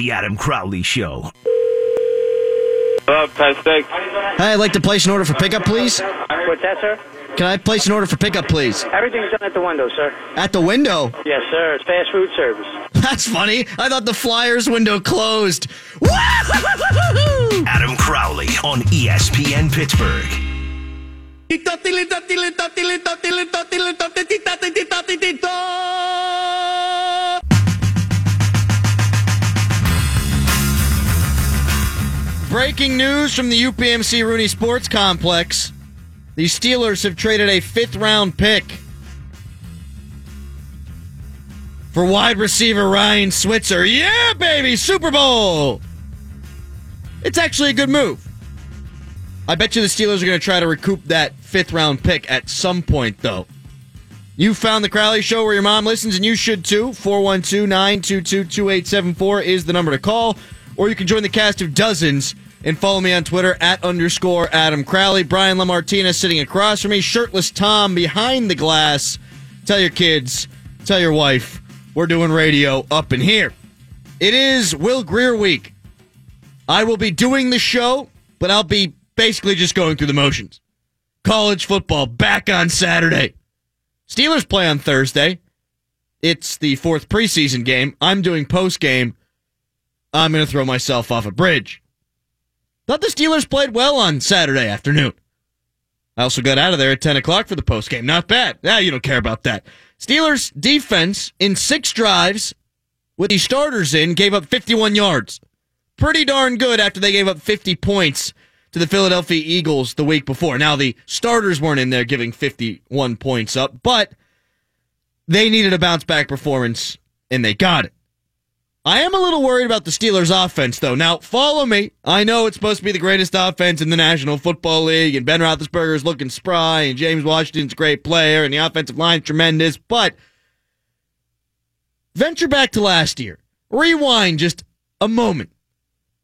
The Adam Crowley Show. Hello, Penn State. Hey, I'd like to place an order for pickup, please. What's that, sir? Can I place an order for pickup, please? Everything's done at the window, sir. At the window? Yes, sir. It's fast food service. That's funny. I thought the Flyers window closed. Adam Crowley on ESPN Pittsburgh. Breaking news from the UPMC Rooney Sports Complex. The Steelers have traded a fifth round pick for wide receiver Ryan Switzer. Yeah, baby, Super Bowl! It's actually a good move. I bet you the Steelers are going to try to recoup that fifth round pick at some point, though. You found the Crowley Show where your mom listens, and you should too. 412 922 2874 is the number to call. Or you can join the cast of dozens and follow me on Twitter at underscore Adam Crowley. Brian Lamartina sitting across from me. Shirtless Tom behind the glass. Tell your kids, tell your wife, we're doing radio up in here. It is Will Greer week. I will be doing the show, but I'll be basically just going through the motions. College football back on Saturday. Steelers play on Thursday. It's the fourth preseason game. I'm doing post game. I'm going to throw myself off a bridge. Thought the Steelers played well on Saturday afternoon. I also got out of there at 10 o'clock for the post game. Not bad. Nah, you don't care about that. Steelers defense in six drives with the starters in gave up 51 yards. Pretty darn good after they gave up 50 points to the Philadelphia Eagles the week before. Now, the starters weren't in there giving 51 points up, but they needed a bounce back performance, and they got it. I am a little worried about the Steelers' offense, though. Now, follow me. I know it's supposed to be the greatest offense in the National Football League, and Ben Roethlisberger's looking spry, and James Washington's a great player, and the offensive line's tremendous, but venture back to last year. Rewind just a moment.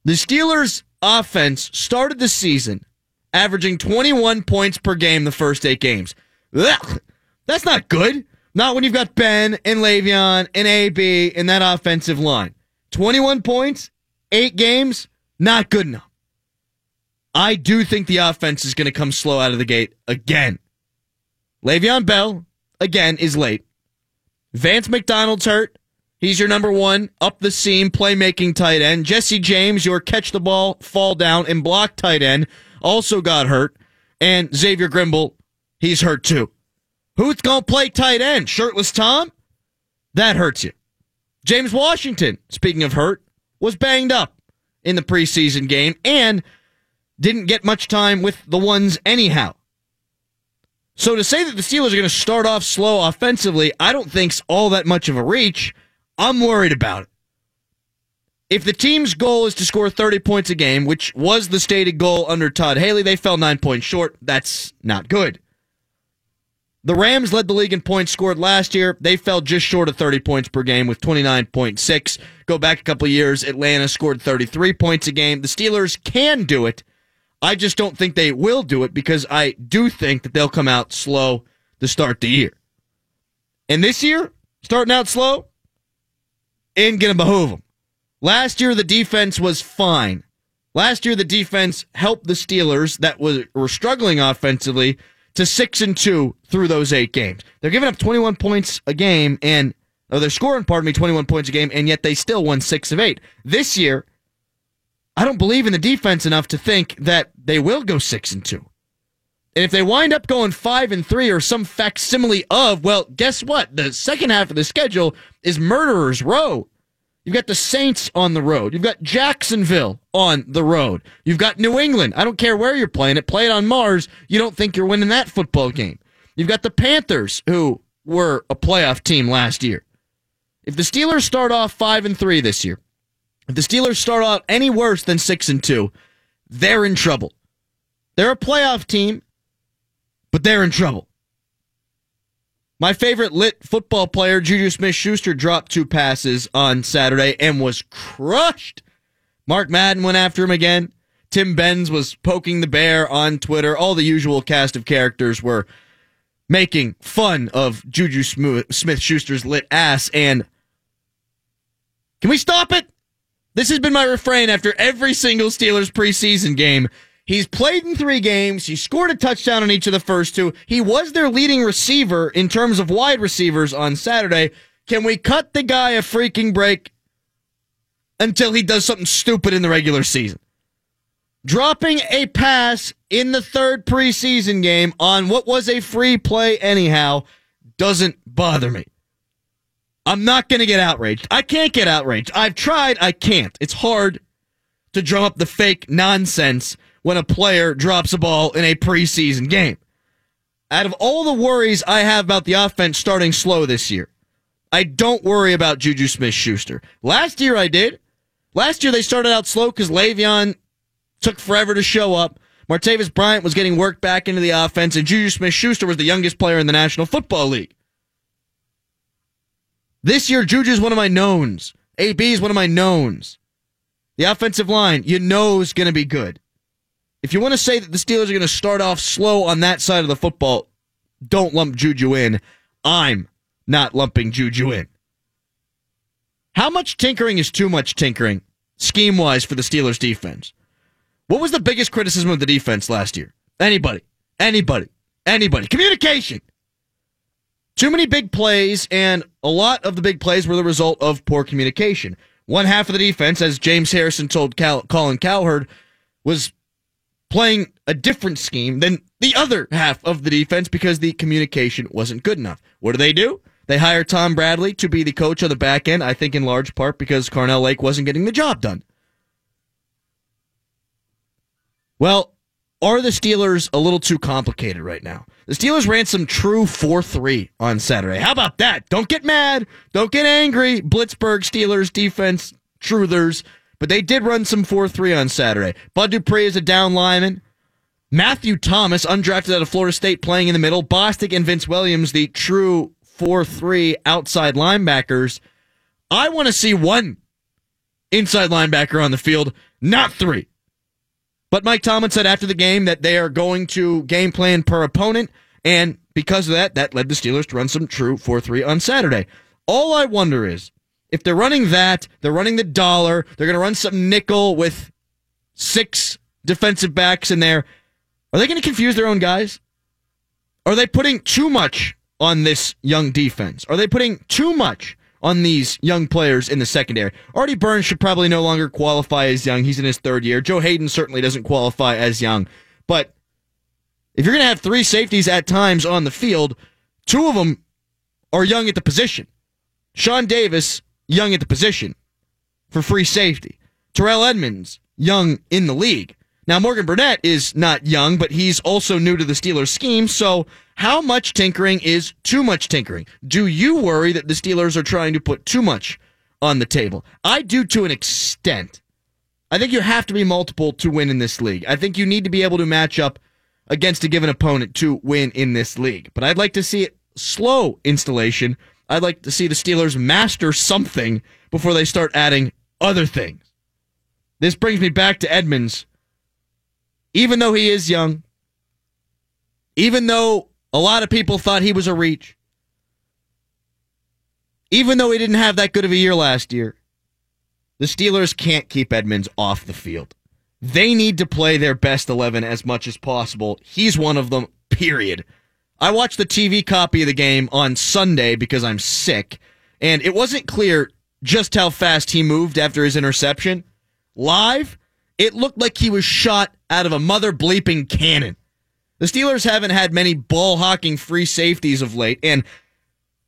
The Steelers' offense started the season averaging 21 points per game the first eight games. Ugh, that's not good. Not when you've got Ben and Le'Veon and AB in that offensive line. 21 points, eight games, not good enough. I do think the offense is going to come slow out of the gate again. Le'Veon Bell, again, is late. Vance McDonald's hurt. He's your number one up the seam playmaking tight end. Jesse James, your catch the ball, fall down, and block tight end, also got hurt. And Xavier Grimble, he's hurt too. Who's going to play tight end? Shirtless Tom? That hurts you. James Washington, speaking of hurt, was banged up in the preseason game and didn't get much time with the ones anyhow. So to say that the Steelers are going to start off slow offensively, I don't think's all that much of a reach. I'm worried about it. If the team's goal is to score 30 points a game, which was the stated goal under Todd Haley, they fell nine points short. That's not good. The Rams led the league in points scored last year. They fell just short of 30 points per game with 29.6. Go back a couple years, Atlanta scored 33 points a game. The Steelers can do it. I just don't think they will do it because I do think that they'll come out slow to start the year. And this year, starting out slow, ain't going to behoove them. Last year, the defense was fine. Last year, the defense helped the Steelers that was, were struggling offensively to six and two through those eight games. They're giving up 21 points a game and, or they're scoring, pardon me, 21 points a game, and yet they still won six of eight. This year, I don't believe in the defense enough to think that they will go six and two. And if they wind up going five and three or some facsimile of, well, guess what? The second half of the schedule is Murderers Row. You've got the Saints on the road. You've got Jacksonville on the road. You've got New England. I don't care where you're playing it. Play it on Mars. You don't think you're winning that football game. You've got the Panthers, who were a playoff team last year. If the Steelers start off five and three this year, if the Steelers start out any worse than six and two, they're in trouble. They're a playoff team, but they're in trouble. My favorite lit football player, Juju Smith Schuster, dropped two passes on Saturday and was crushed. Mark Madden went after him again. Tim Benz was poking the bear on Twitter. All the usual cast of characters were making fun of Juju Smith Schuster's lit ass. And can we stop it? This has been my refrain after every single Steelers preseason game. He's played in three games. He scored a touchdown in each of the first two. He was their leading receiver in terms of wide receivers on Saturday. Can we cut the guy a freaking break until he does something stupid in the regular season? Dropping a pass in the third preseason game on what was a free play anyhow doesn't bother me. I'm not going to get outraged. I can't get outraged. I've tried. I can't. It's hard to drum up the fake nonsense when a player drops a ball in a preseason game. Out of all the worries I have about the offense starting slow this year, I don't worry about Juju Smith Schuster. Last year I did. Last year they started out slow because Le'Veon took forever to show up. Martavis Bryant was getting worked back into the offense, and Juju Smith Schuster was the youngest player in the National Football League. This year, Juju is one of my knowns. AB is one of my knowns. The offensive line, you know, is going to be good. If you want to say that the Steelers are going to start off slow on that side of the football, don't lump Juju in. I'm not lumping Juju in. How much tinkering is too much tinkering, scheme wise, for the Steelers defense? What was the biggest criticism of the defense last year? Anybody. Anybody. Anybody. Communication. Too many big plays, and a lot of the big plays were the result of poor communication. One half of the defense, as James Harrison told Cal- Colin Cowherd, was playing a different scheme than the other half of the defense because the communication wasn't good enough. What do they do? They hire Tom Bradley to be the coach of the back end, I think in large part because Carnell Lake wasn't getting the job done. Well, are the Steelers a little too complicated right now? The Steelers ran some true 4 3 on Saturday. How about that? Don't get mad. Don't get angry. Blitzburg Steelers defense truthers. But they did run some 4 3 on Saturday. Bud Dupree is a down lineman. Matthew Thomas, undrafted out of Florida State, playing in the middle. Bostic and Vince Williams, the true 4 3 outside linebackers. I want to see one inside linebacker on the field, not three. But Mike Tomlin said after the game that they are going to game plan per opponent, and because of that, that led the Steelers to run some true 4 3 on Saturday. All I wonder is if they're running that, they're running the dollar, they're going to run some nickel with six defensive backs in there. Are they going to confuse their own guys? Are they putting too much on this young defense? Are they putting too much on these young players in the secondary. Artie Burns should probably no longer qualify as young. He's in his third year. Joe Haden certainly doesn't qualify as young. But if you're going to have three safeties at times on the field, two of them are young at the position. Sean Davis, young at the position for free safety. Terrell Edmunds, young in the league. Now, Morgan Burnett is not young, but he's also new to the Steelers scheme. So, how much tinkering is too much tinkering? Do you worry that the Steelers are trying to put too much on the table? I do to an extent. I think you have to be multiple to win in this league. I think you need to be able to match up against a given opponent to win in this league. But I'd like to see it slow installation. I'd like to see the Steelers master something before they start adding other things. This brings me back to Edmunds even though he is young, even though a lot of people thought he was a reach, even though he didn't have that good of a year last year, the Steelers can't keep Edmunds off the field. They need to play their best 11 as much as possible. He's one of them, period. I watched the TV copy of the game on Sunday because I'm sick, and it wasn't clear just how fast he moved after his interception. Live, it looked like he was shot out of a mother bleeping cannon. The Steelers haven't had many ball hawking free safeties of late, and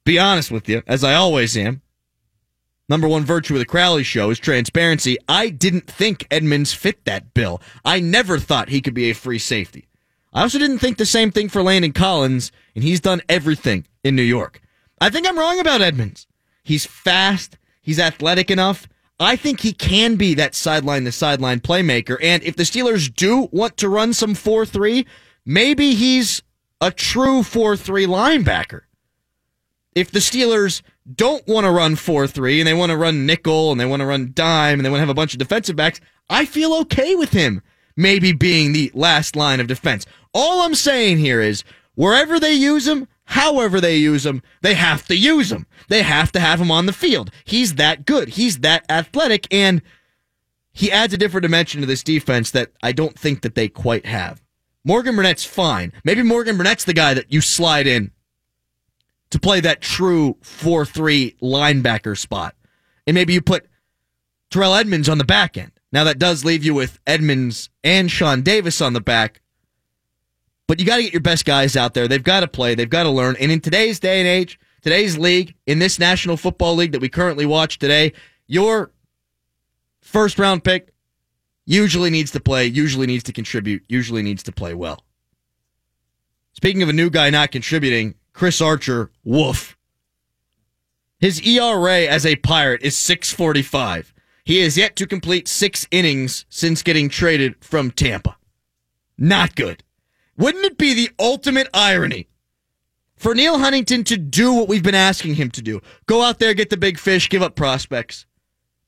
be honest with you, as I always am, number one virtue of the Crowley show is transparency. I didn't think Edmunds fit that bill. I never thought he could be a free safety. I also didn't think the same thing for Landon Collins, and he's done everything in New York. I think I'm wrong about Edmunds. He's fast, he's athletic enough, I think he can be that sideline to sideline playmaker. And if the Steelers do want to run some 4 3, maybe he's a true 4 3 linebacker. If the Steelers don't want to run 4 3 and they want to run nickel and they want to run dime and they want to have a bunch of defensive backs, I feel okay with him maybe being the last line of defense. All I'm saying here is wherever they use him, however they use him, they have to use him. They have to have him on the field. He's that good. He's that athletic. And he adds a different dimension to this defense that I don't think that they quite have. Morgan Burnett's fine. Maybe Morgan Burnett's the guy that you slide in to play that true 4 3 linebacker spot. And maybe you put Terrell Edmunds on the back end. Now, that does leave you with Edmunds and Sean Davis on the back. But you got to get your best guys out there. They've got to play, they've got to learn. And in today's day and age, today's league, in this National Football League that we currently watch today, your first round pick usually needs to play, usually needs to contribute, usually needs to play well. Speaking of a new guy not contributing, Chris Archer, woof. His ERA as a Pirate is 645. He has yet to complete six innings since getting traded from Tampa. Not good. Wouldn't it be the ultimate irony for Neal Huntington to do what we've been asking him to do? Go out there, get the big fish, give up prospects,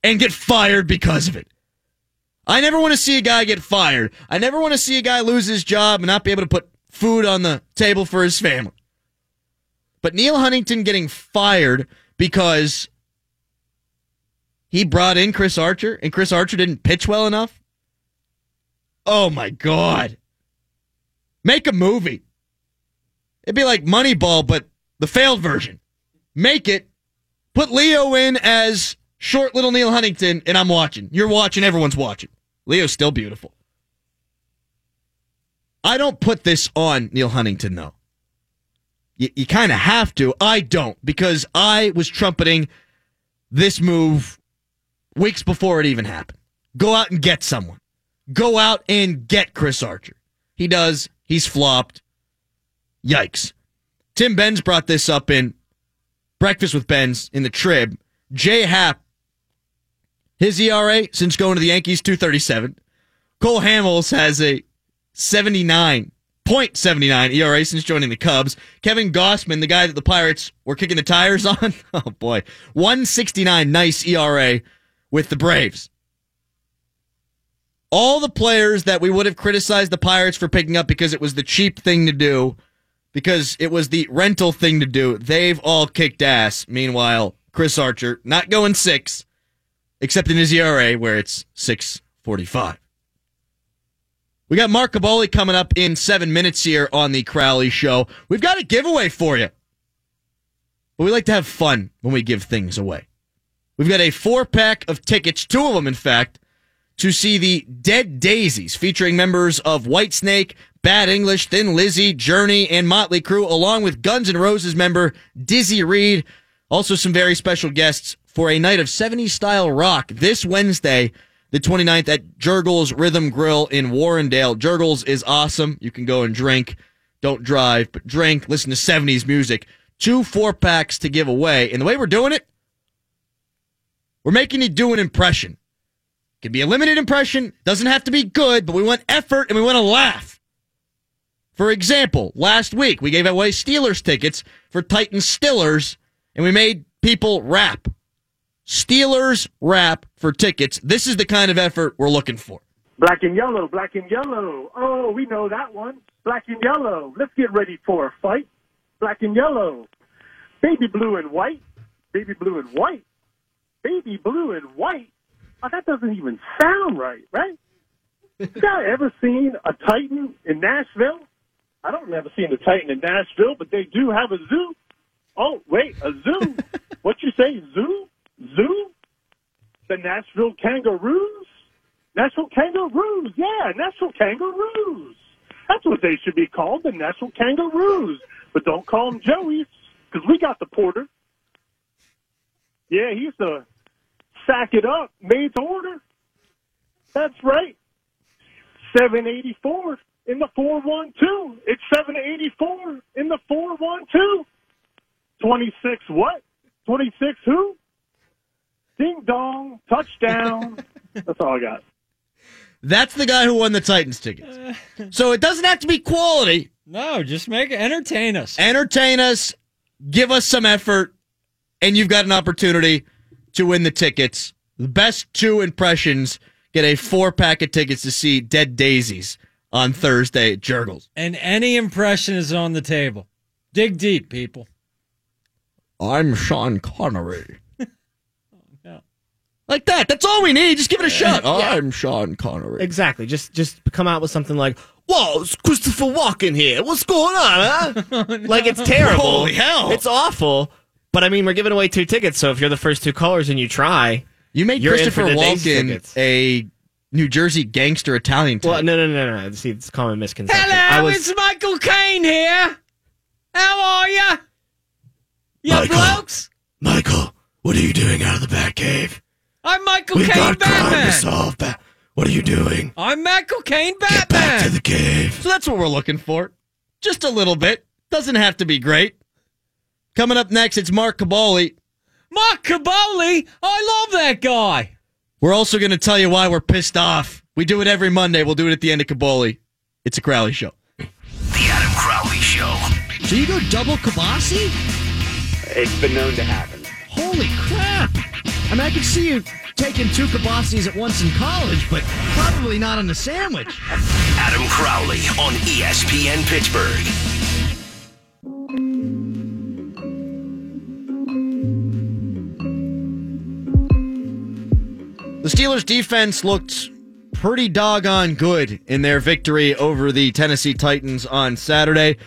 and get fired because of it. I never want to see a guy get fired. I never want to see a guy lose his job and not be able to put food on the table for his family. But Neal Huntington getting fired because he brought in Chris Archer and Chris Archer didn't pitch well enough? Oh my God. Make a movie. It'd be like Moneyball, but the failed version. Make it. Put Leo in as short little Neal Huntington, and I'm watching. You're watching, everyone's watching. Leo's still beautiful. I don't put this on Neal Huntington, though. You, you kind of have to. I don't, because I was trumpeting this move weeks before it even happened. Go out and get someone. Go out and get Chris Archer. He does. He's flopped. Yikes. Tim Benz brought this up in Breakfast with Benz in the Trib. Jay Happ, his ERA since going to the Yankees, 237. Cole Hamels has a 79.79 ERA since joining the Cubs. Kevin Gausman, the guy that the Pirates were kicking the tires on, oh boy, 169 nice ERA with the Braves. All the players that we would have criticized the Pirates for picking up because it was the cheap thing to do, because it was the rental thing to do, they've all kicked ass. Meanwhile, Chris Archer not going six, except in his ERA where it's 645. We got Mark Kaboly coming up in seven minutes here on the Crowley Show. We've got a giveaway for you. But we like to have fun when we give things away. We've got a four pack of tickets, two of them, in fact, to see the Dead Daisies featuring members of Whitesnake, Bad English, Thin Lizzy, Journey, and Motley Crue, along with Guns N' Roses member Dizzy Reed. Also, some very special guests for a night of 70s style rock this Wednesday the 29th at Jergel's Rhythm Grill in Warrendale. Jergel's is awesome. You can go and drink. Don't drive, but drink, listen to 70s music. Two four packs to give away. And the way we're doing it, we're making you do an impression. Can be a limited impression, doesn't have to be good, but we want effort and we want to laugh. For example, last week we gave away Steelers tickets for Titan Stillers, and we made people rap. Steelers rap for tickets. This is the kind of effort we're looking for. Black and yellow, black and yellow. Oh, we know that one. Black and yellow. Let's get ready for a fight. Black and yellow. Baby blue and white. Baby blue and white. Baby blue and white. Oh, that doesn't even sound right, right? Y'all ever seen a Titan in Nashville? I don't remember seeing a Titan in Nashville, but they do have a zoo. Oh, wait, a zoo. what you say, zoo? Zoo? The Nashville Kangaroos? Nashville Kangaroos, yeah, Nashville Kangaroos. That's what they should be called, the Nashville Kangaroos. But don't call them Joey's, because we got the porter. Yeah, he's the sack it up, made to order. That's right. 784 in the 412. It's 784 in the 412. 26 what? 26 who? Ding dong, touchdown. That's all I got. That's the guy who won the Titans tickets. Uh, so it doesn't have to be quality. No, just make it entertain us. Entertain us, give us some effort, and you've got an opportunity to win the tickets. The best two impressions get a four pack of tickets to see Dead Daisies on Thursday at Jergel's. And any impression is on the table. Dig deep, people. I'm Sean Connery. Yeah. Like that. That's all we need. Just give it a shot. Yeah. I'm Sean Connery. Exactly. Just just come out with something like, "Whoa, it's Christopher Walken here. What's going on, huh?" Like it's terrible. Holy hell. It's awful. But I mean, we're giving away two tickets, so if you're the first two callers and you try, You made You're Christopher Walken a New Jersey gangster Italian type. well, no, no, no, no. See, it's a common misconception. Hello, I was, it's Michael Caine here. How are you? You blokes? Michael, what are you doing out of the Batcave? I'm Michael We've Caine got crime to Batman. solve. Ba- what are you doing? I'm Michael Caine Batman. Get back to the cave. So that's what we're looking for. Just a little bit. Doesn't have to be great. Coming up next, it's Mark Kaboly. Mark Kaboly. I love that guy. We're also going to tell you why we're pissed off. We do it every Monday. We'll do it at the end of Kaboly. It's a Crowley show. The Adam Crowley Show. So you go double Kabasi? It's been known to happen. Holy crap! I mean, I could see you taking two Kabasis at once in college, but probably not on the sandwich. Adam Crowley on ESPN Pittsburgh. The Steelers defense looked pretty doggone good in their victory over the Tennessee Titans on Saturday.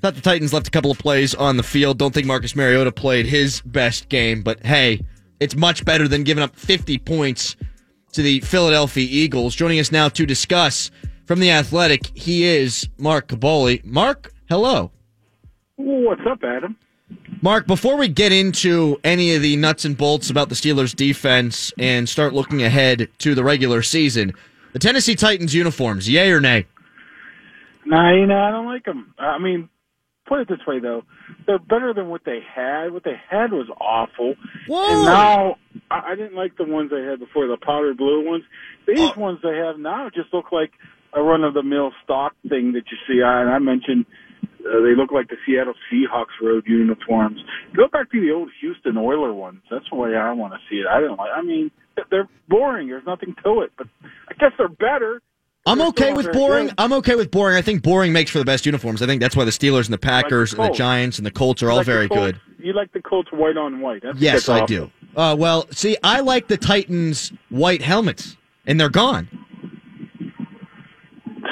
Thought the Titans left a couple of plays on the field. Don't think Marcus Mariota played his best game, but hey, it's much better than giving up 50 points to the Philadelphia Eagles. Joining us now to discuss from the Athletic, he is Mark Kaboly. Mark, hello. What's up, Adam? Mark, before we get into any of the nuts and bolts about the Steelers defense and start looking ahead to the regular season, the Tennessee Titans uniforms, yay or nay? Nah, you know, I don't like them. I mean, put it this way though, they're better than what they had. What they had was awful. Whoa. And now I, didn't like the ones they had before, the powder blue ones. These oh. ones they have now just look like a run of the mill stock thing that you see. I, and I mentioned uh, they look like the Seattle Seahawks road uniforms. Go back to the old Houston Oiler ones. That's the way I want to see it. I don't like. I mean, they're boring. There's nothing to it, but I guess they're better. I'm They're okay with boring. good. I'm okay with boring. I think boring makes for the best uniforms. I think that's why the Steelers and the Packers and the Giants and the Colts are all Like very good. You like the Colts white on white? That's, Yes, that's I do. Uh, well, see, I like the Titans' white helmets, and they're gone.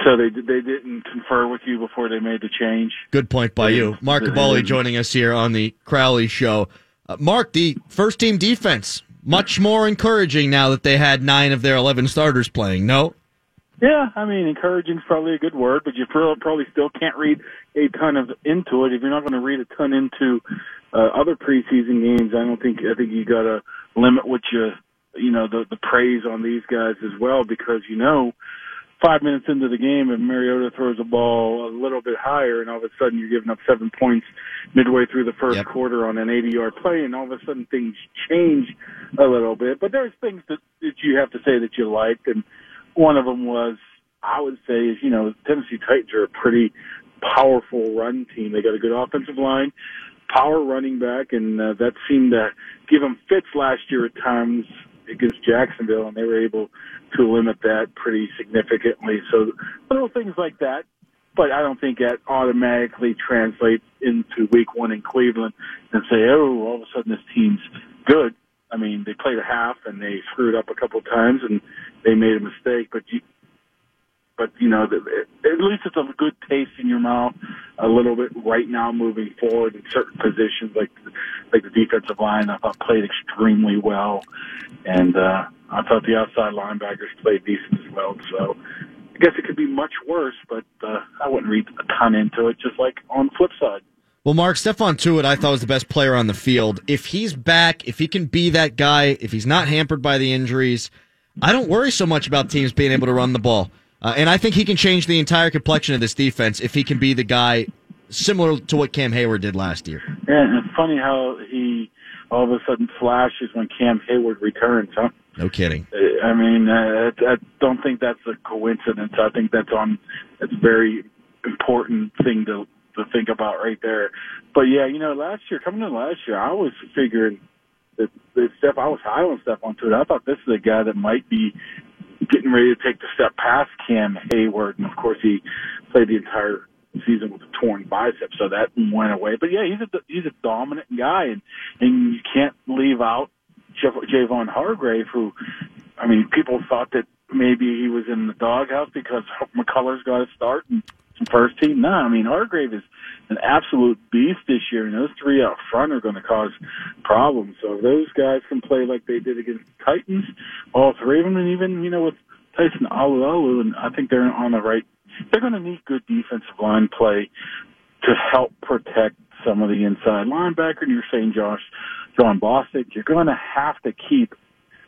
So they they didn't confer with you before they made the change. Good point by you. Mark Kaboly joining us here on the Crowley Show. Uh, Mark, the first team defense, much more encouraging now that they had nine of their 11 starters playing. No? Yeah, I mean, encouraging is probably a good word, but you probably still can't read a ton of into it. If you're not going to read a ton into uh, other preseason games, I don't think I think you got to limit what you you know the the praise on these guys as well because you know five minutes into the game if Mariota throws a ball a little bit higher and all of a sudden you're giving up seven points midway through the first Yep. quarter on an 80 yard play and all of a sudden things change a little bit. But there's things that, that you have to say that you liked and one of them was, I would say, is you know, Tennessee Titans are a pretty powerful run team. They got a good offensive line, power running back, and uh, that seemed to give them fits last year at times against Jacksonville, and they were able to limit that pretty significantly. So little things like that. But I don't think that automatically translates into week one in Cleveland and say, oh, all of a sudden this team's good. I mean, they played a half and they screwed up a couple of times and they made a mistake, but you, but you know, at least it's a good taste in your mouth a little bit right now moving forward in certain positions, like like the defensive line. I thought played extremely well, and uh, I thought the outside linebackers played decent as well. So I guess it could be much worse, but uh, I wouldn't read a ton into it. Just like on the flip side. Well, Mark, Stephon Tuitt, I thought was the best player on the field. If he's back, if he can be that guy, if he's not hampered by the injuries, I don't worry so much about teams being able to run the ball. Uh, and I think he can change the entire complexion of this defense if he can be the guy similar to what Cam Heyward did last year. Yeah, and it's funny how he all of a sudden flashes when Cam Heyward returns, huh? No kidding. Uh, I mean, uh, I don't think that's a coincidence. I think that's on. It's a very important thing to to think about right there. But yeah, you know, last year coming in last year, I was figuring that, that Steph. I was high on Steph on it. I thought this is a guy that might be getting ready to take the step past Cam Heyward, and of course he played the entire season with a torn bicep, so that went away. But yeah, he's a he's a dominant guy, and and you can't leave out Jav- Javon Hargrave, who, I mean, people thought that maybe he was in the doghouse because McCullers got a start and first team. No, I mean Hargrave is an absolute beast this year, and those three out front are going to cause problems. So if those guys can play like they did against the Titans, all three of them, and even you know with Tyson Alualu, and I think they're on the right. They're going to need good defensive line play to help protect some of the inside linebacker. And you're saying Josh, John Bostic, you're going to have to keep.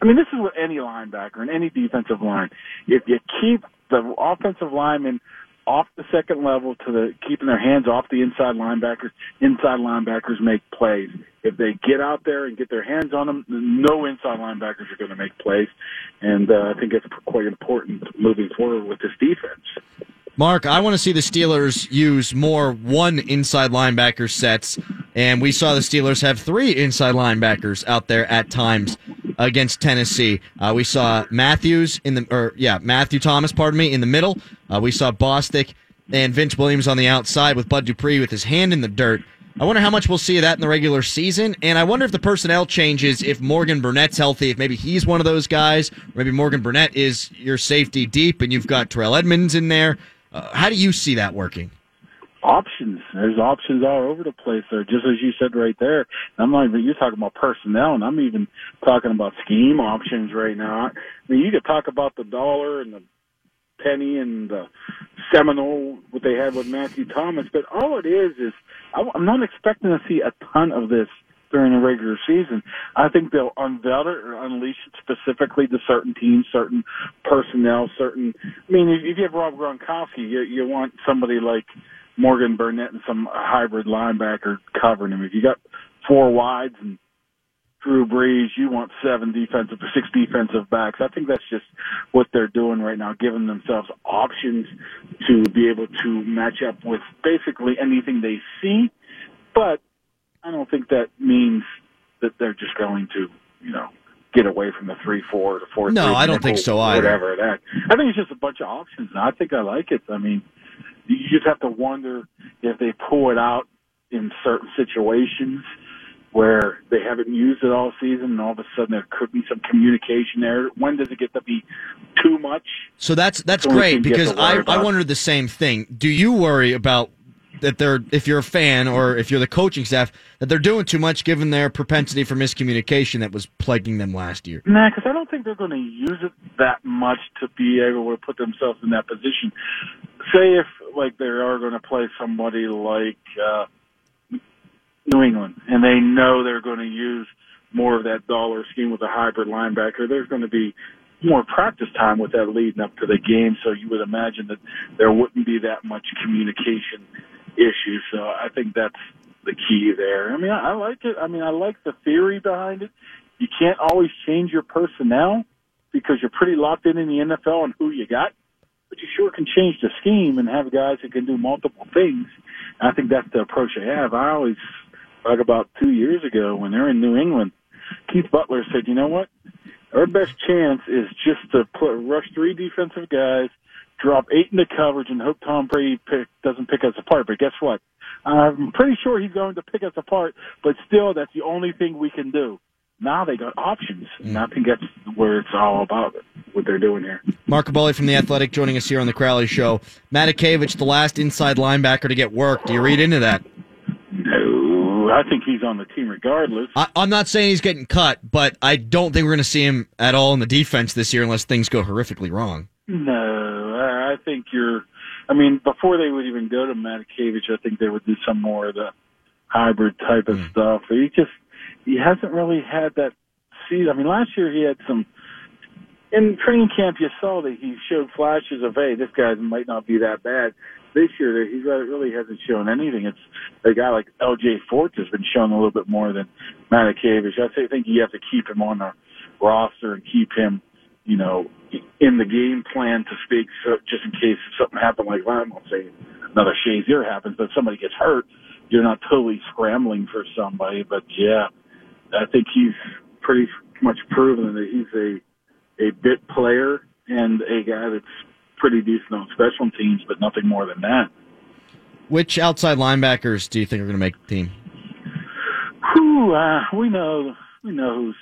I mean, this is with any linebacker and any defensive line. If you keep the offensive lineman off the second level to the keeping their hands off the inside linebackers. Inside linebackers make plays. If they get out there and get their hands on them, no inside linebackers are going to make plays. And uh, I think it's quite important moving forward with this defense. Mark, I want to see the Steelers use more one inside linebacker sets, and we saw the Steelers have three inside linebackers out there at times against Tennessee. Uh, we saw Matthews in the, or yeah, Matthew Thomas, pardon me, in the middle. Uh, we saw Bostic and Vince Williams on the outside with Bud Dupree with his hand in the dirt. I wonder how much we'll see of that in the regular season, and I wonder if the personnel changes if Morgan Burnett's healthy, if maybe he's one of those guys, maybe Morgan Burnett is your safety deep, and you've got Terrell Edmunds in there. Uh, how do you see that working? options. There's options all over the place there, just as you said right there. I'm not even, you're talking about personnel, and I'm even talking about scheme options right now. I mean, you could talk about the dollar and the penny and the Seminole, what they had with Matthew Thomas, but all it is is I'm not expecting to see a ton of this during the regular season. I think they'll unveil it or unleash it specifically to certain teams, certain personnel, certain. I mean, if you have Rob Gronkowski, you, you want somebody like Morgan Burnett and some hybrid linebacker covering him. If you got four wides and Drew Brees, you want seven defensive six defensive backs. I think that's just what they're doing right now, giving themselves options to be able to match up with basically anything they see. But I don't think that means that they're just going to, you know, get away from the three four to four. No, three, I don't think so either. Whatever that. I think it's just a bunch of options. And I think I like it. I mean, you just have to wonder if they pull it out in certain situations where they haven't used it all season and all of a sudden there could be some communication there. When does it get to be too much? So that's that's So great because I, I wondered the same thing. Do you worry about that they're if you're a fan or if you're the coaching staff that they're doing too much given their propensity for miscommunication that was plaguing them last year? Nah, because I don't think they're going to use it that much to be able to put themselves in that position. Say if like they are going to play somebody like uh, New England, and they know they're going to use more of that dollar scheme with a hybrid linebacker. There's going to be more practice time with that leading up to the game, so you would imagine that there wouldn't be that much communication issue. So I think that's the key there. I mean, I, I like it. I mean, I like the theory behind it. You can't always change your personnel because you're pretty locked in in the NFL on who you got, but you sure can change the scheme and have guys that can do multiple things. And I think that's the approach they have. I always like about two years ago when they're in New England, Keith Butler said, "You know what? Our best chance is just to put rush three defensive guys, drop eight into coverage, and hope Tom Brady pick, doesn't pick us apart. But guess what? I'm pretty sure he's going to pick us apart. But still, that's the only thing we can do. Now they got options, mm. and I think that's where it's all about. What they're doing here. Mark Kaboly from the Athletic joining us here on the Crowley Show. Matakevich, the last inside linebacker to get work. Do you read into that? No, I think he's on the team regardless. I, I'm not saying he's getting cut, but I don't think we're going to see him at all in the defense this year unless things go horrifically wrong. No, I think you're. I mean, before they would even go to Matakevich, I think they would do some more of the hybrid type of hmm. stuff. He just he hasn't really had that season. I mean, last year he had some. In training camp, you saw that he showed flashes of, hey, this guy might not be that bad. This year, he really hasn't shown anything. It's a guy like L.J. Forts has been showing a little bit more than Matakevich. I say- think you have to keep him on the roster and keep him, you know, in the game plan to speak, so just in case something happened like well, I'm not saying another Shazier happens, but somebody gets hurt, you're not totally scrambling for somebody. But yeah, I think he's pretty much proven that he's a a bit player and a guy that's pretty decent on special teams, but nothing more than that. Which outside linebackers do you think are going to make the team? Who uh, we know we know who's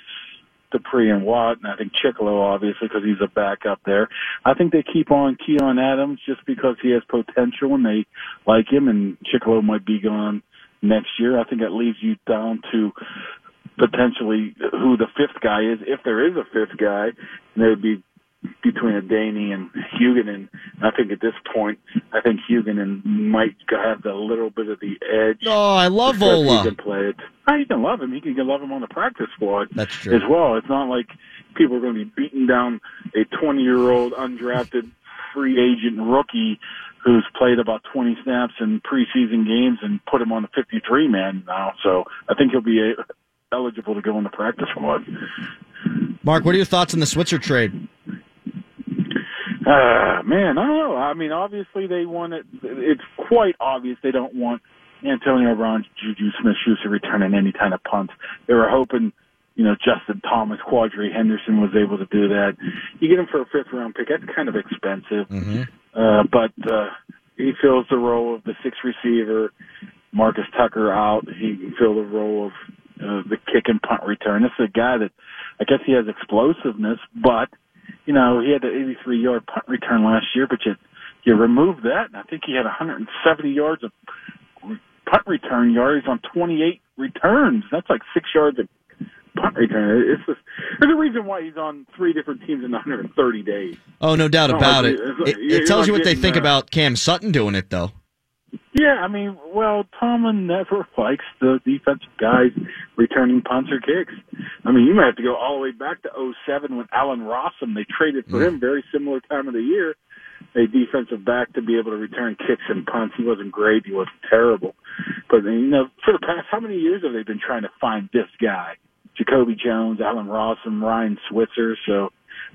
Dupree and Watt, and I think Chickillo obviously because he's a backup there. I think they keep on Keion Adams just because he has potential and they like him, and Chickillo might be gone next year. I think that leaves you down to potentially who the fifth guy is, if there is a fifth guy, and it would be between Adeniyi and Huguenin. I think at this point, I think Huguenin might have a little bit of the edge. Oh, I love Ola. He can play it. Oh, you can love him. You can love him on the practice squad That's true. as well. It's not like people are going to be beating down a 20 year old undrafted free agent rookie who's played about 20 snaps in preseason games and put him on the 53 man now. So I think he'll be uh eligible to go in the practice squad. Mark, what are your thoughts on the Switzer trade? Uh, man, I don't know. I mean, obviously they want it. It's quite obvious they don't want Antonio Brown, Juju Smith-Schuster returning any kind of punt. They were hoping, you know, Justin Thomas, Quadree Henderson was able to do that. You get him for a fifth round pick. That's kind of expensive. Uh, but, uh, he fills the role of the sixth receiver. Marcus Tucker out. He can fill the role of uh, the kick and punt return. This is a guy that I guess he has explosiveness, but you know he had an 83 yard punt return last year, but you you remove that, and I think he had 170 yards of punt return yards on 28 returns. That's like six yards of punt return. It's just, there's a reason why he's on three different teams in 130 days. Oh, no doubt about like it. like- It, it tells you what they think uh, about Cam Sutton doing it, though. Yeah, I mean, well, Tomlin never likes the defensive guys returning punts or kicks. I mean, you might have to go all the way back to '07 when Allen Rossum, they traded for mm. him very similar time of the year, a defensive back to be able to return kicks and punts. He wasn't great. He wasn't terrible. But, you know, for the past, how many years have they been trying to find this guy? Jacoby Jones, Allen Rossum, Ryan Switzer. So,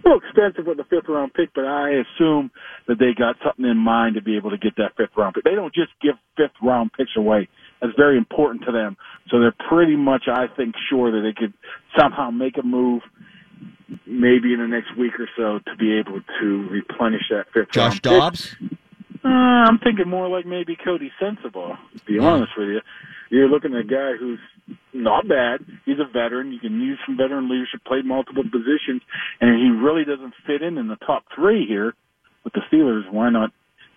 a little expensive with the fifth round pick, but I assume that they got something in mind to be able to get that fifth round pick. They don't just give fifth round picks away. That's very important to them. So they're pretty much, I think, sure that they could somehow make a move, maybe in the next week or so, to be able to replenish that fifth Josh round pick. Dobbs? Uh, I'm thinking more like maybe Coty Sensabaugh. To be honest with you, you're looking at a guy who's not bad. He's a veteran. You can use some veteran leadership, played multiple positions, and he really doesn't fit in in the top three here with the Steelers. Why not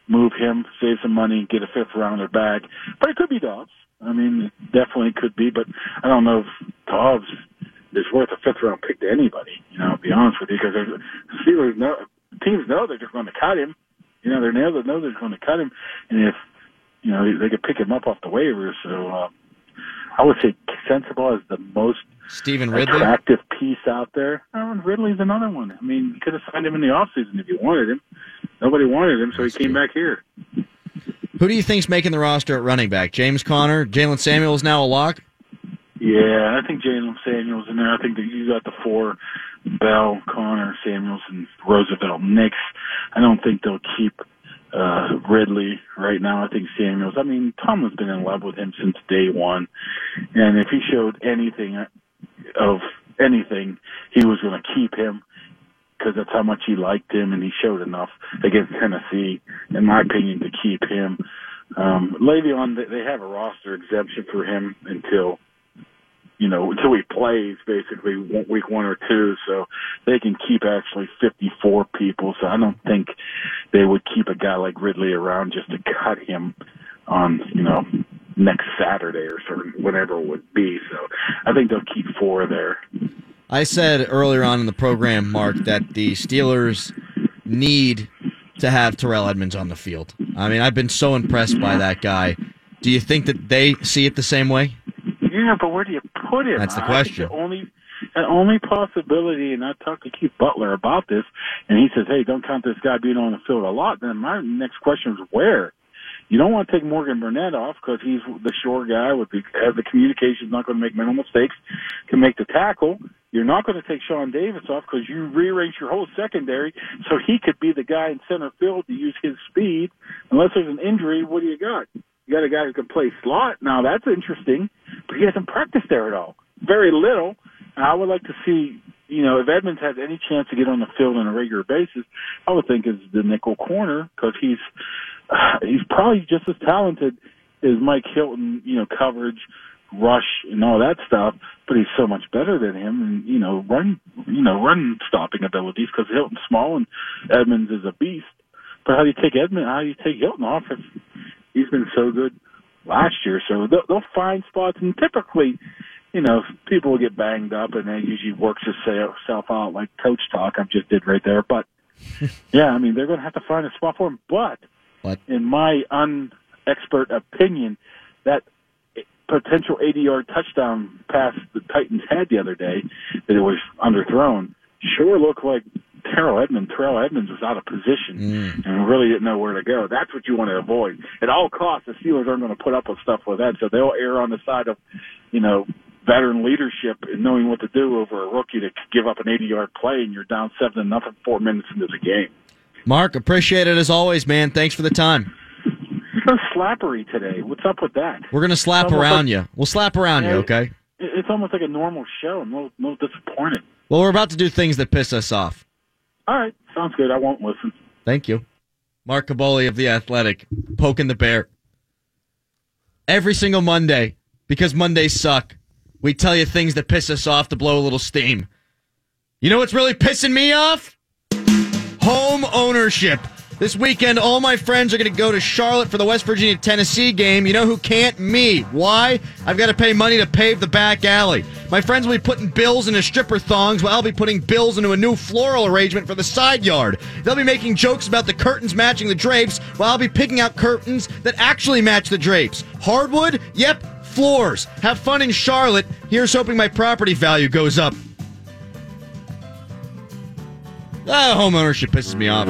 move him, save some money, get a fifth rounder back? But it could be Dobbs. I mean, it definitely could be, but I don't know if Dobbs is worth a fifth round pick to anybody. You know, to be honest with you, because the Steelers know teams know they're just going to cut him. You know, they're now they know they're going to cut him, and if you know they could pick him up off the waivers. So uh, I would say Sensabaugh is the most Stevan Ridley? attractive piece out there. Oh, and Ridley's another one. I mean, you could have signed him in the off season if you wanted him. Nobody wanted him, so he came back here. Who do you think's making the roster at running back? James Conner? Jaylen Samuel is now a lock? Yeah, I think Jaylen Samuels in there. I think that you got the four: Bell, Conner, Samuels, and Roosevelt. Nix. I don't think they'll keep uh Ridley right now. I think Samuels. I mean, Tom has been in love with him since day one, and if he showed anything of anything, he was going to keep him because that's how much he liked him, and he showed enough against Tennessee, in my opinion, to keep him. Um, Le'Veon, they have a roster exemption for him until you know, until he plays basically week one or two. So they can keep actually 54 people. So I don't think they would keep a guy like Ridley around just to cut him on, you know, next Saturday or certain whatever it would be. So I think they'll keep four there. I said earlier on in the program, Mark, that the Steelers need to have Terrell Edmunds on the field. I mean, I've been so impressed by that guy. Do you think that they see it the same way? Yeah, but where do you put him? That's the question. the only, the only possibility, and I talked to Keith Butler about this, and he says, "Hey, don't count this guy being on the field a lot." Then my next question is where. You don't want to take Morgan Burnett off because he's the short guy with the has the communications, not going to make mental mistakes, can make the tackle. You're not going to take Sean Davis off because you rearrange your whole secondary so he could be the guy in center field to use his speed. Unless there's an injury, what do you got? You got a guy who can play slot. Now that's interesting, but he hasn't practiced there at all. Very little. And I would like to see, you know, if Edmunds has any chance to get on the field on a regular basis, I would think is the nickel corner because he's uh, he's probably just as talented as Mike Hilton. You know, coverage, rush and all that stuff, but he's so much better than him, and you know, run, you know, run stopping abilities because Hilton's small and Edmunds is a beast. But how do you take Edmund? How do you take Hilton off if he's been so good last year? So they'll, they'll find spots, and typically, you know, people will get banged up, and that usually works itself out like coach talk I just did right there. But yeah, I mean, they're going to have to find a spot for him. But What? in my unexpert opinion, that potential 80 yard touchdown pass the Titans had the other day that it was underthrown sure looked like Terrell Edmunds, Terrell Edmunds was out of position mm. and really didn't know where to go. That's what you want to avoid. At all costs, the Steelers aren't going to put up with stuff like that, so they'll err on the side of, you know, veteran leadership and knowing what to do over a rookie to give up an 80 yard play and you're down seven to nothing four minutes into the game. Mark, appreciate it as always, man. Thanks for the time. You're so slappery today. What's up with that? We're gonna slap around like- you. We'll slap around you, okay? It's almost like a normal show. I'm a little, little disappointed. Well, we're about to do things that piss us off. All right, sounds good. I won't listen. Thank you. Mark Kaboly of The Athletic, poking the bear. Every single Monday, because Mondays suck, we tell you things that piss us off to blow a little steam. You know what's really pissing me off? Home ownership. This weekend, all my friends are going to go to Charlotte for the West Virginia Tennessee game. You know who can't? Me. Why? I've got to pay money to pave the back alley. My friends will be putting bills into stripper thongs while I'll be putting bills into a new floral arrangement for the side yard. They'll be making jokes about the curtains matching the drapes while I'll be picking out curtains that actually match the drapes. Hardwood? Yep. Floors. Have fun in Charlotte. Here's hoping my property value goes up. Ah, home ownership pisses me off.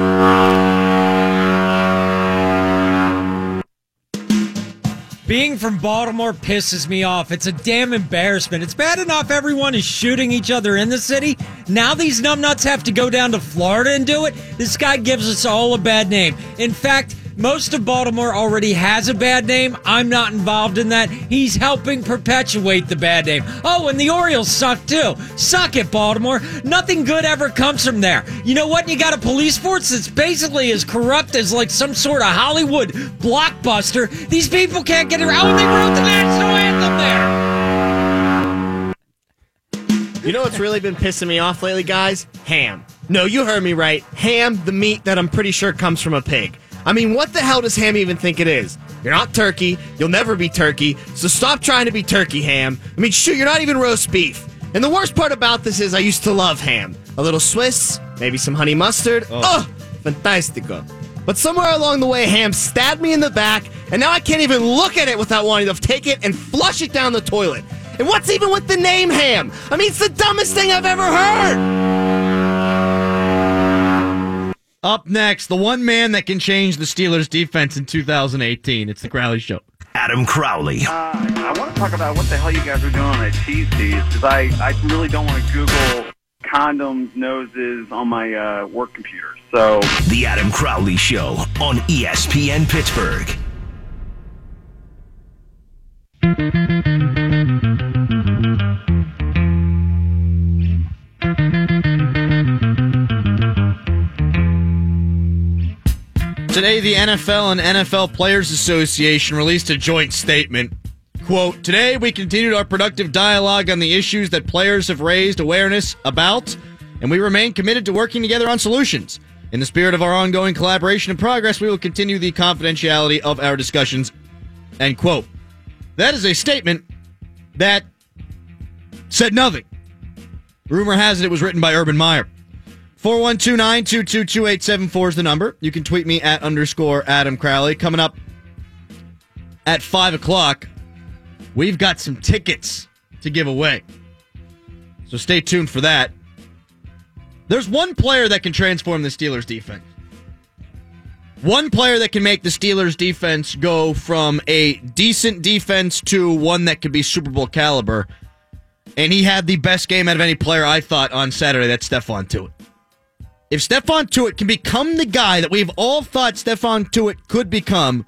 Being from Baltimore pisses me off. It's a damn embarrassment. It's bad enough everyone is shooting each other in the city. Now these numbnuts have to go down to Florida and do it. This guy gives us all a bad name. In fact, most of Baltimore already has a bad name. I'm not involved in that. He's helping perpetuate the bad name. Oh, and the Orioles suck too. Suck it, Baltimore. Nothing good ever comes from there. You know what? You got a police force that's basically as corrupt as like some sort of Hollywood blockbuster. These people can't get around. Oh, they wrote the national anthem there. You know what's really been pissing me off lately, guys? Ham. No, you heard me right. Ham, the meat that I'm pretty sure comes from a pig. I mean, what the hell does ham even think it is? You're not turkey. You'll never be turkey. So stop trying to be turkey ham. I mean, shoot, you're not even roast beef. And the worst part about this is I used to love ham. A little Swiss, maybe some honey mustard. Oh, fantastico. But somewhere along the way, ham stabbed me in the back, and now I can't even look at it without wanting to take it and flush it down the toilet. And what's even with the name ham? I mean, it's the dumbest thing I've ever heard. Up next, the one man that can change the Steelers' defense in 2018. It's the Crowley Show. Adam Crowley. Uh, I want to talk about what the hell you guys are doing on that cheese because I, I really don't want to Google condoms, noses on my uh, work computer. So The Adam Crowley Show on ESPN Pittsburgh. Today, the NFL and NFL Players Association released a joint statement. Quote, Today, we continued our productive dialogue on the issues that players have raised awareness about, and we remain committed to working together on solutions. In the spirit of our ongoing collaboration and progress, we will continue the confidentiality of our discussions. End quote. That is a statement that said nothing. Rumor has it it was written by Urban Meyer. 412-922-2874 is the number. You can tweet me at underscore Adam Crowley. Coming up at 5 o'clock, we've got some tickets to give away. So stay tuned for that. There's one player that can transform the Steelers defense. One player that can make the Steelers defense go from a decent defense to one that could be Super Bowl caliber. And he had the best game out of any player I thought on Saturday. That's Stephon Tuitt. If Stephon Tuitt can become the guy that we've all thought Stephon Tuitt could become,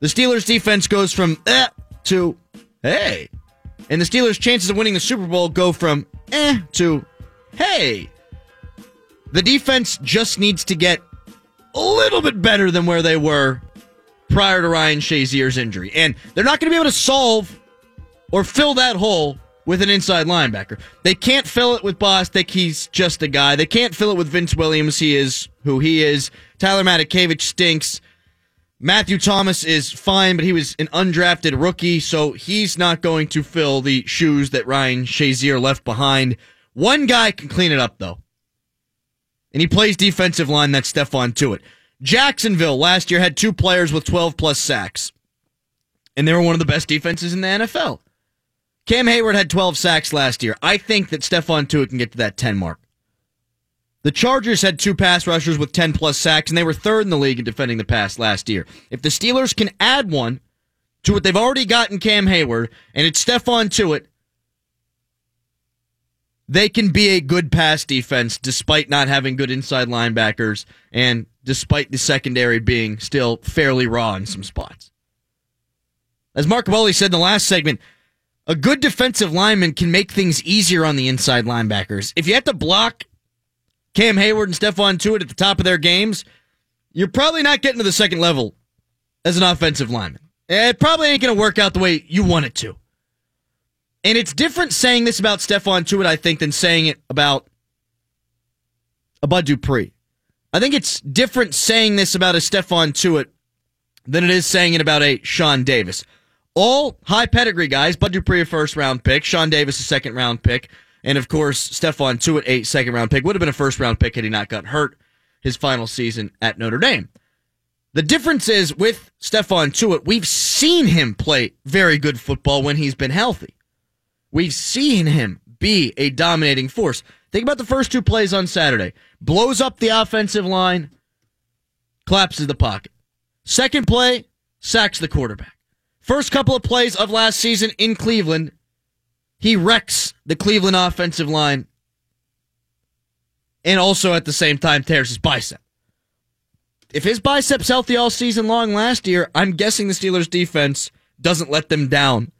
the Steelers defense goes from eh to hey. And the Steelers' chances of winning the Super Bowl go from eh to hey. The defense just needs to get a little bit better than where they were prior to Ryan Shazier's injury. And they're not going to be able to solve or fill that hole with an inside linebacker. They can't fill it with Bostic. He's just a guy. They can't fill it with Vince Williams. He is who he is. Tyler Matakevich stinks. Matthew Thomas is fine, but he was an undrafted rookie, so he's not going to fill the shoes that Ryan Shazier left behind. One guy can clean it up, though. And he plays defensive line, that's Stephon Tuitt. Jacksonville last year had two players with 12 plus sacks, and they were one of the best defenses in the NFL. Cam Heyward had 12 sacks last year. I think that Stephon Tuitt can get to that 10 mark. The Chargers had two pass rushers with 10 plus sacks, and they were third in the league in defending the pass last year. If the Steelers can add one to what they've already got in Cam Heyward, and it's Stephon Tuitt, they can be a good pass defense despite not having good inside linebackers and despite the secondary being still fairly raw in some spots. As Mark Kaboly said in the last segment, a good defensive lineman can make things easier on the inside linebackers. If you have to block Cam Heyward and Stephon Tuitt at the top of their games, you're probably not getting to the second level as an offensive lineman. It probably ain't going to work out the way you want it to. And it's different saying this about Stephon Tuitt, I think, than saying it about a Bud Dupree. I think it's different saying this about a Stephon Tuitt than it is saying it about a Sean Davis. All high pedigree guys, Bud Dupree a first round pick, Sean Davis a second round pick, and of course Stephon Tuitt a second round pick. Would have been a first round pick had he not got hurt his final season at Notre Dame. The difference is with Stephon Tuitt, we've seen him play very good football when he's been healthy. We've seen him be a dominating force. Think about the first two plays on Saturday. Blows up the offensive line, collapses the pocket. Second play, sacks the quarterback. First couple of plays of last season in Cleveland, he wrecks the Cleveland offensive line and also at the same time tears his bicep. If his bicep's healthy all season long last year, I'm guessing the Steelers defense doesn't let them down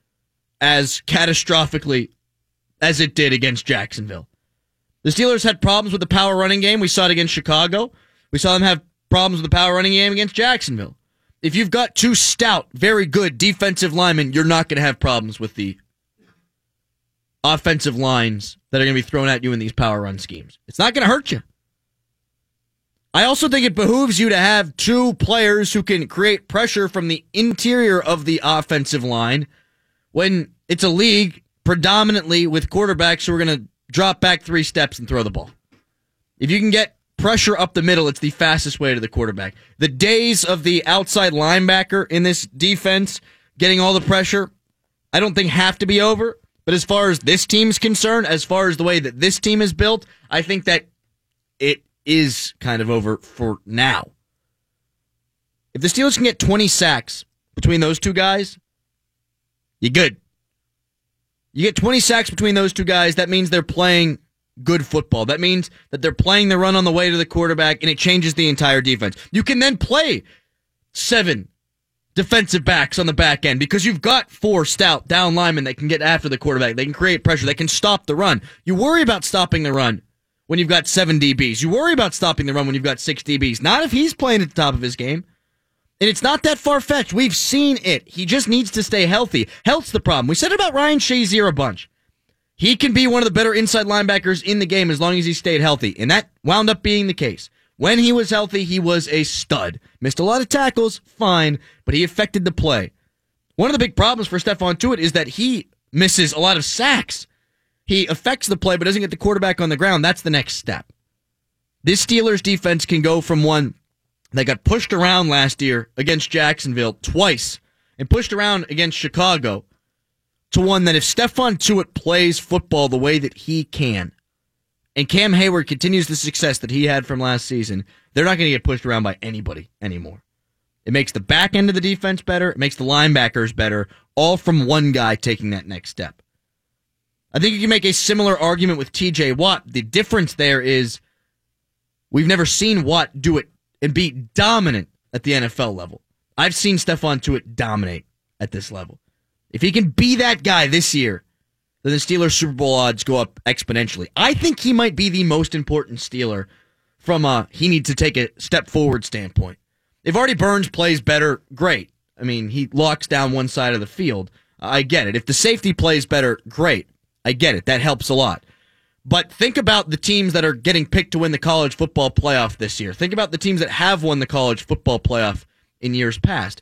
as catastrophically as it did against Jacksonville. The Steelers had problems with the power running game. We saw it against Chicago. We saw them have problems with the power running game against Jacksonville. If you've got two stout, very good defensive linemen, you're not going to have problems with the offensive lines that are going to be thrown at you in these power run schemes. It's not going to hurt you. I also think it behooves you to have two players who can create pressure from the interior of the offensive line when it's a league predominantly with quarterbacks who are going to drop back three steps and throw the ball. If you can get pressure up the middle, it's the fastest way to the quarterback. The days of the outside linebacker in this defense getting all the pressure, I don't think have to be over. But as far as this team's concerned, as far as the way that this team is built, I think that it is kind of over for now. If the Steelers can get 20 sacks between those two guys, you're good. You get 20 sacks between those two guys, that means they're playing good football. That means that they're playing the run on the way to the quarterback and it changes the entire defense. You can then play seven defensive backs on the back end because you've got four stout down linemen that can get after the quarterback. They can create pressure. They can stop the run. You worry about stopping the run when you've got seven DBs. You worry about stopping the run when you've got six DBs. Not if he's playing at the top of his game. And it's not that far fetched. We've seen it. He just needs to stay healthy. Health's the problem. We said about Ryan Shazier a bunch. He can be one of the better inside linebackers in the game as long as he stayed healthy. And that wound up being the case. When he was healthy, he was a stud. Missed a lot of tackles, fine, but he affected the play. One of the big problems for Stephon Tuitt is that he misses a lot of sacks. He affects the play, but doesn't get the quarterback on the ground. That's the next step. This Steelers defense can go from one that got pushed around last year against Jacksonville twice and pushed around against Chicago to one that if Stephon Tuitt plays football the way that he can, and Cam Heyward continues the success that he had from last season, they're not going to get pushed around by anybody anymore. It makes the back end of the defense better. It makes the linebackers better, all from one guy taking that next step. I think you can make a similar argument with TJ Watt. The difference there is we've never seen Watt do it and be dominant at the NFL level. I've seen Stephon Tuitt dominate at this level. If he can be that guy this year, then the Steelers Super Bowl odds go up exponentially. I think he might be the most important Steeler from a he needs to take a step forward standpoint. If Artie Burns plays better, great. I mean, he locks down one side of the field. I get it. If the safety plays better, great. I get it. That helps a lot. But think about the teams that are getting picked to win the college football playoff this year. Think about the teams that have won the college football playoff in years past.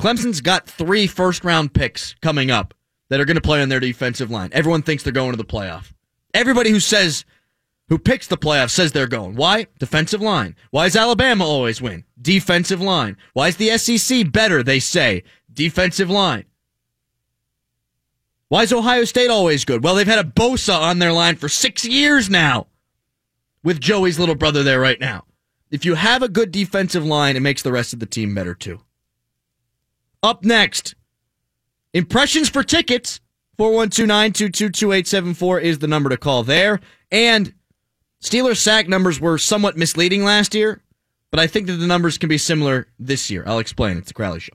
Clemson's got three first round picks coming up that are going to play on their defensive line. Everyone thinks they're going to the playoff. Everybody who says, who picks the playoff says they're going. Why? Defensive line. Why does Alabama always win? Defensive line. Why is the SEC better? They say. Defensive line. Why is Ohio State always good? Well, they've had a Bosa on their line for six years now with Joey's little brother there right now. If you have a good defensive line, it makes the rest of the team better too. Up next, impressions for tickets. 412-922-2874 is the number to call there. And Steelers sack numbers were somewhat misleading last year, but I think that the numbers can be similar this year. I'll explain. It's the Crowley Show.